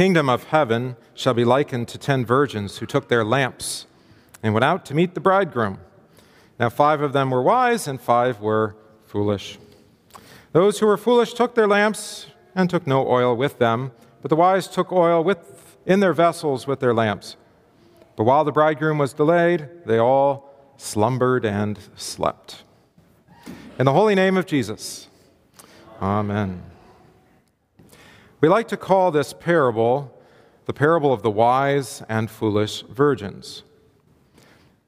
kingdom of heaven shall be likened to ten virgins who took their lamps and went out to meet the bridegroom. Now, five of them were wise, and five were foolish. Those who were foolish took their lamps and took no oil with them, but the wise took oil with, in their vessels with their lamps. But while the bridegroom was delayed, they all slumbered and slept. In the holy name of Jesus, Amen. We like to call this parable the parable of the wise and foolish virgins.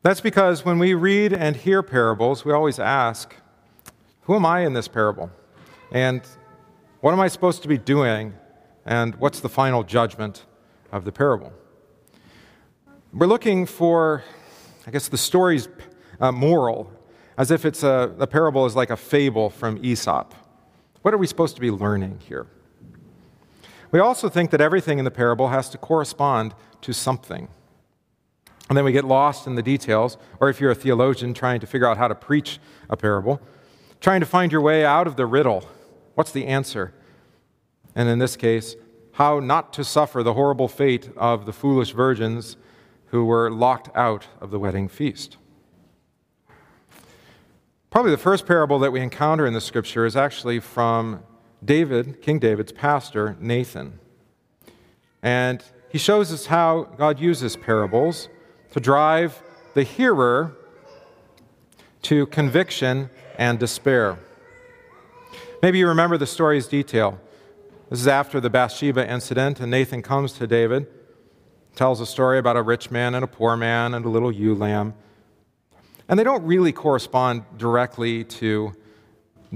That's because when we read and hear parables, we always ask, Who am I in this parable? And what am I supposed to be doing? And what's the final judgment of the parable? We're looking for, I guess, the story's uh, moral, as if it's a, a parable is like a fable from Aesop. What are we supposed to be learning here? We also think that everything in the parable has to correspond to something. And then we get lost in the details, or if you're a theologian trying to figure out how to preach a parable, trying to find your way out of the riddle. What's the answer? And in this case, how not to suffer the horrible fate of the foolish virgins who were locked out of the wedding feast. Probably the first parable that we encounter in the scripture is actually from David, King David's pastor, Nathan. And he shows us how God uses parables to drive the hearer to conviction and despair. Maybe you remember the story's detail. This is after the Bathsheba incident, and Nathan comes to David, tells a story about a rich man and a poor man and a little ewe lamb. And they don't really correspond directly to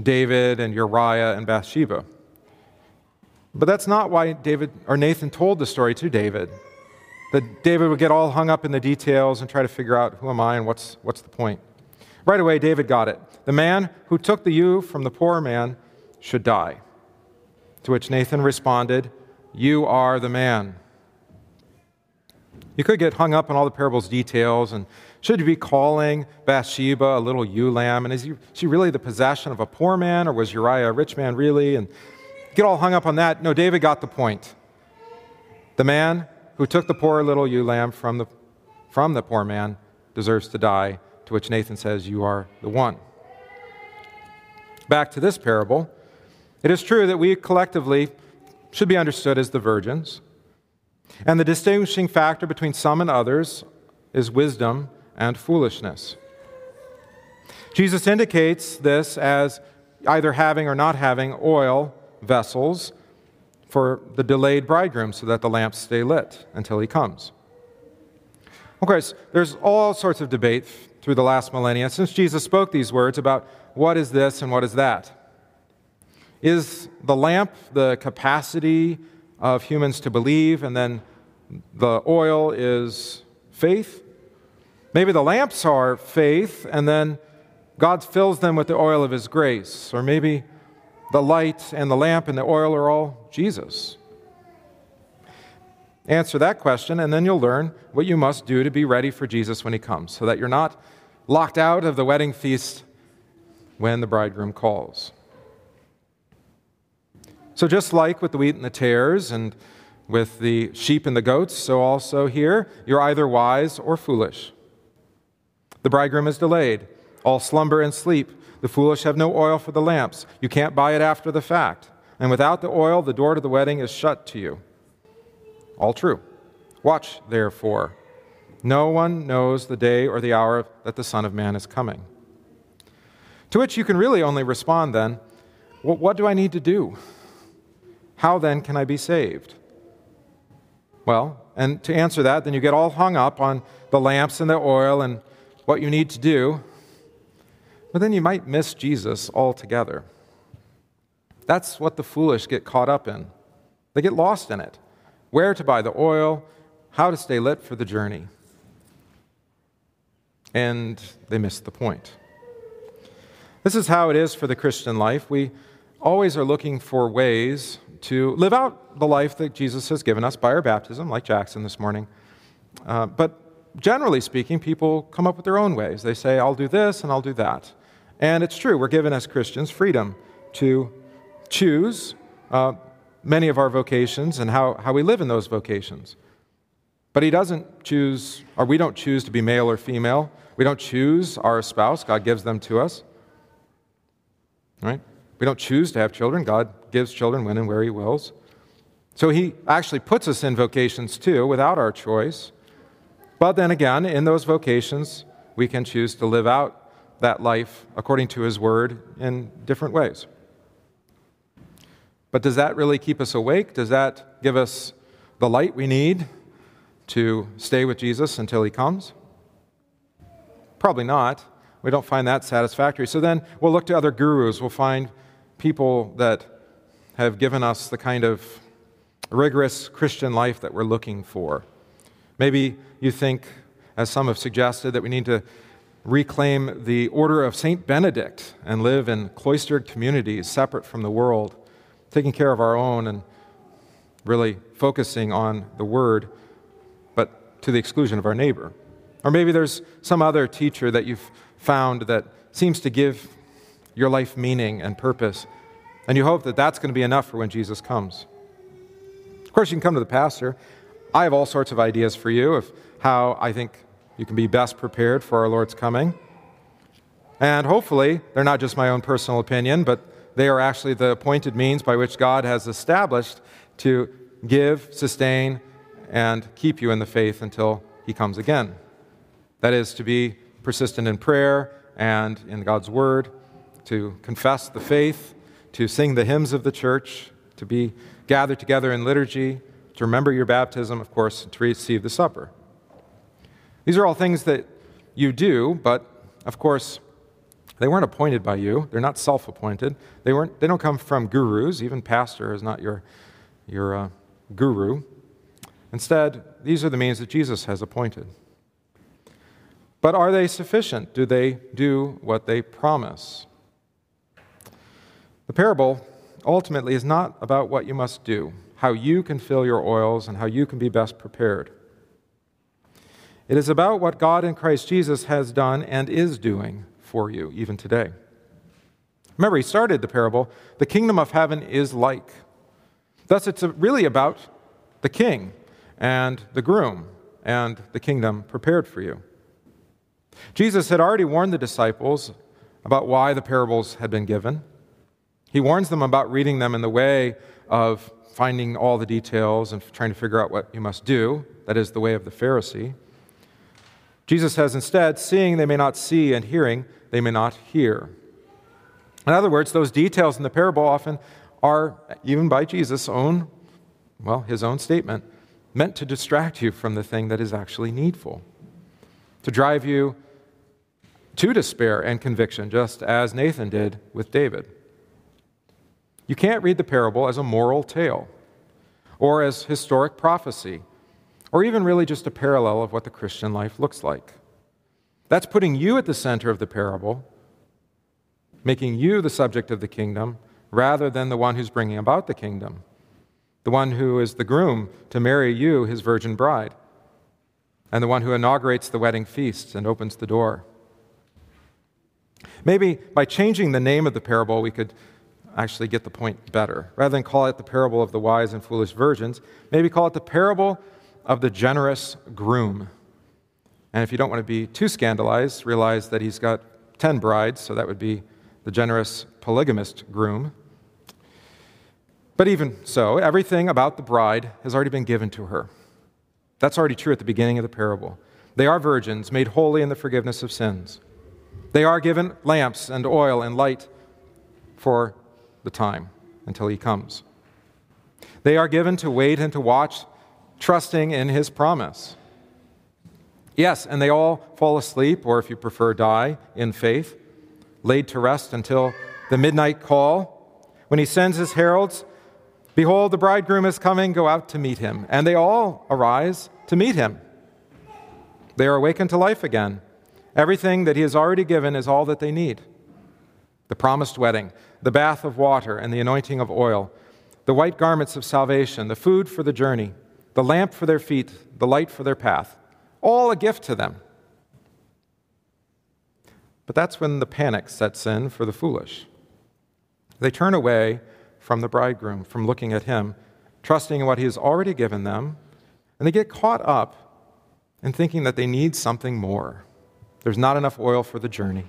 David and Uriah and Bathsheba. But that's not why David or Nathan told the story to David. That David would get all hung up in the details and try to figure out who am I and what's, what's the point. Right away, David got it. The man who took the ewe from the poor man should die. To which Nathan responded, You are the man. You could get hung up on all the parable's details and should you be calling Bathsheba a little ewe lamb? And is she really the possession of a poor man, or was Uriah a rich man really? And get all hung up on that. No, David got the point. The man who took the poor little ewe lamb from the, from the poor man deserves to die, to which Nathan says, You are the one. Back to this parable. It is true that we collectively should be understood as the virgins. And the distinguishing factor between some and others is wisdom and foolishness. Jesus indicates this as either having or not having oil vessels for the delayed bridegroom so that the lamps stay lit until he comes. Of course, there's all sorts of debate through the last millennia since Jesus spoke these words about what is this and what is that. Is the lamp the capacity of humans to believe, and then the oil is faith? Maybe the lamps are faith, and then God fills them with the oil of His grace. Or maybe the light and the lamp and the oil are all Jesus. Answer that question, and then you'll learn what you must do to be ready for Jesus when He comes, so that you're not locked out of the wedding feast when the bridegroom calls. So, just like with the wheat and the tares, and with the sheep and the goats, so also here, you're either wise or foolish. The bridegroom is delayed. All slumber and sleep. The foolish have no oil for the lamps. You can't buy it after the fact. And without the oil, the door to the wedding is shut to you. All true. Watch, therefore. No one knows the day or the hour that the Son of Man is coming. To which you can really only respond then, well, what do I need to do? How then can I be saved? Well, and to answer that, then you get all hung up on the lamps and the oil and what you need to do, but then you might miss Jesus altogether. That's what the foolish get caught up in. They get lost in it. Where to buy the oil, how to stay lit for the journey. And they miss the point. This is how it is for the Christian life. We always are looking for ways to live out the life that Jesus has given us by our baptism, like Jackson this morning. Uh, but generally speaking, people come up with their own ways. They say, I'll do this and I'll do that. And it's true, we're given as Christians freedom to choose uh, many of our vocations and how, how we live in those vocations. But He doesn't choose, or we don't choose to be male or female. We don't choose our spouse, God gives them to us. Right? We don't choose to have children, God gives children when and where He wills. So He actually puts us in vocations too without our choice. But then again, in those vocations, we can choose to live out that life according to His Word in different ways. But does that really keep us awake? Does that give us the light we need to stay with Jesus until He comes? Probably not. We don't find that satisfactory. So then we'll look to other gurus. We'll find people that have given us the kind of rigorous Christian life that we're looking for. Maybe you think, as some have suggested, that we need to reclaim the order of St. Benedict and live in cloistered communities separate from the world, taking care of our own and really focusing on the Word, but to the exclusion of our neighbor. Or maybe there's some other teacher that you've found that seems to give your life meaning and purpose, and you hope that that's going to be enough for when Jesus comes. Of course, you can come to the pastor. I have all sorts of ideas for you of how I think you can be best prepared for our Lord's coming. And hopefully, they're not just my own personal opinion, but they are actually the appointed means by which God has established to give, sustain, and keep you in the faith until He comes again. That is, to be persistent in prayer and in God's Word, to confess the faith, to sing the hymns of the church, to be gathered together in liturgy, to remember your baptism, of course, to receive the supper. These are all things that you do, but of course, they weren't appointed by you. They're not self appointed. They, weren't, they don't come from gurus. Even pastor is not your, your uh, guru. Instead, these are the means that Jesus has appointed. But are they sufficient? Do they do what they promise? The parable ultimately is not about what you must do, how you can fill your oils, and how you can be best prepared. It is about what God in Christ Jesus has done and is doing for you, even today. Remember, he started the parable the kingdom of heaven is like. Thus, it's really about the king and the groom and the kingdom prepared for you. Jesus had already warned the disciples about why the parables had been given. He warns them about reading them in the way of finding all the details and trying to figure out what you must do. That is the way of the Pharisee. Jesus says instead, seeing they may not see, and hearing they may not hear. In other words, those details in the parable often are, even by Jesus' own, well, his own statement, meant to distract you from the thing that is actually needful, to drive you to despair and conviction, just as Nathan did with David. You can't read the parable as a moral tale, or as historic prophecy, or even really just a parallel of what the Christian life looks like. That's putting you at the center of the parable, making you the subject of the kingdom, rather than the one who's bringing about the kingdom, the one who is the groom to marry you, his virgin bride, and the one who inaugurates the wedding feast and opens the door. Maybe by changing the name of the parable, we could actually get the point better. Rather than call it the parable of the wise and foolish virgins, maybe call it the parable of the generous groom. And if you don't want to be too scandalized, realize that he's got 10 brides, so that would be the generous polygamist groom. But even so, everything about the bride has already been given to her. That's already true at the beginning of the parable. They are virgins, made holy in the forgiveness of sins. They are given lamps and oil and light for the time until he comes. They are given to wait and to watch, trusting in his promise. Yes, and they all fall asleep, or if you prefer, die in faith, laid to rest until the midnight call, when he sends his heralds Behold, the bridegroom is coming, go out to meet him. And they all arise to meet him. They are awakened to life again. Everything that he has already given is all that they need the promised wedding, the bath of water and the anointing of oil, the white garments of salvation, the food for the journey, the lamp for their feet, the light for their path, all a gift to them. But that's when the panic sets in for the foolish. They turn away from the bridegroom, from looking at him, trusting in what he has already given them, and they get caught up in thinking that they need something more. There's not enough oil for the journey.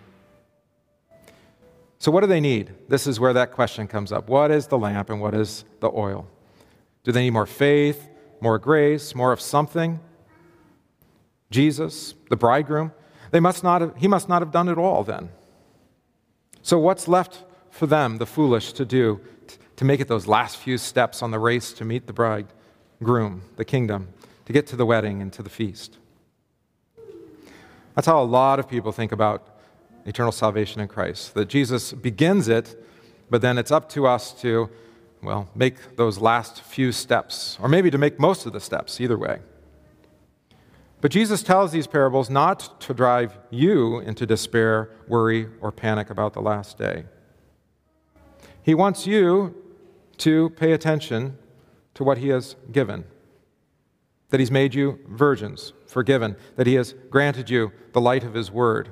So, what do they need? This is where that question comes up. What is the lamp and what is the oil? Do they need more faith, more grace, more of something? Jesus, the bridegroom, they must not have, he must not have done it all then. So, what's left for them, the foolish, to do to make it those last few steps on the race to meet the bridegroom, the kingdom, to get to the wedding and to the feast? That's how a lot of people think about eternal salvation in Christ. That Jesus begins it, but then it's up to us to, well, make those last few steps, or maybe to make most of the steps, either way. But Jesus tells these parables not to drive you into despair, worry, or panic about the last day. He wants you to pay attention to what He has given that He's made you virgins, forgiven, that He has granted you the light of His word,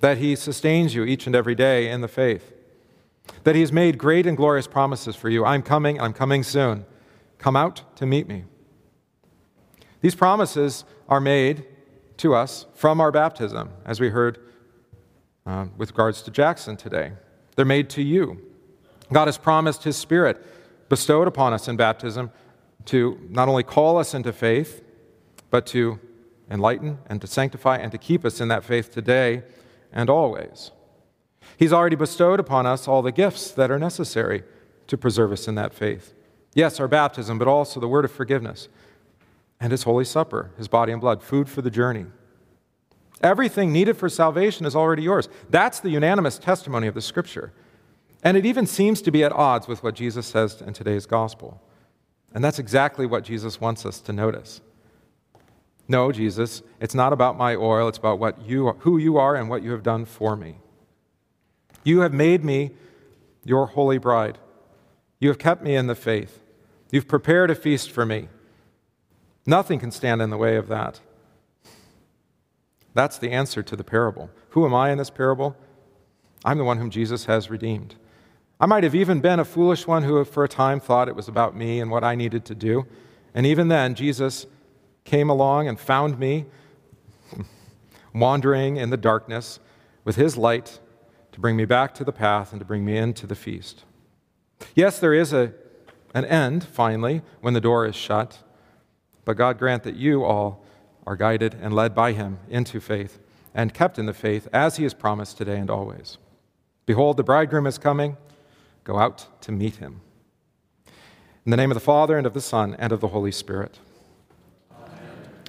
that He sustains you each and every day in the faith, that He has made great and glorious promises for you. I'm coming, I'm coming soon. Come out to meet me. These promises are made to us from our baptism, as we heard uh, with regards to Jackson today. They're made to you. God has promised His Spirit bestowed upon us in baptism to not only call us into faith, but to enlighten and to sanctify and to keep us in that faith today and always. He's already bestowed upon us all the gifts that are necessary to preserve us in that faith. Yes, our baptism, but also the word of forgiveness and his holy supper, his body and blood, food for the journey. Everything needed for salvation is already yours. That's the unanimous testimony of the scripture. And it even seems to be at odds with what Jesus says in today's gospel. And that's exactly what Jesus wants us to notice. No, Jesus, it's not about my oil, it's about what you are, who you are and what you have done for me. You have made me your holy bride. You have kept me in the faith. You've prepared a feast for me. Nothing can stand in the way of that. That's the answer to the parable. Who am I in this parable? I'm the one whom Jesus has redeemed. I might have even been a foolish one who, for a time, thought it was about me and what I needed to do. And even then, Jesus came along and found me wandering in the darkness with his light to bring me back to the path and to bring me into the feast. Yes, there is a, an end, finally, when the door is shut. But God grant that you all are guided and led by him into faith and kept in the faith as he has promised today and always. Behold, the bridegroom is coming. Go out to meet him. In the name of the Father, and of the Son, and of the Holy Spirit.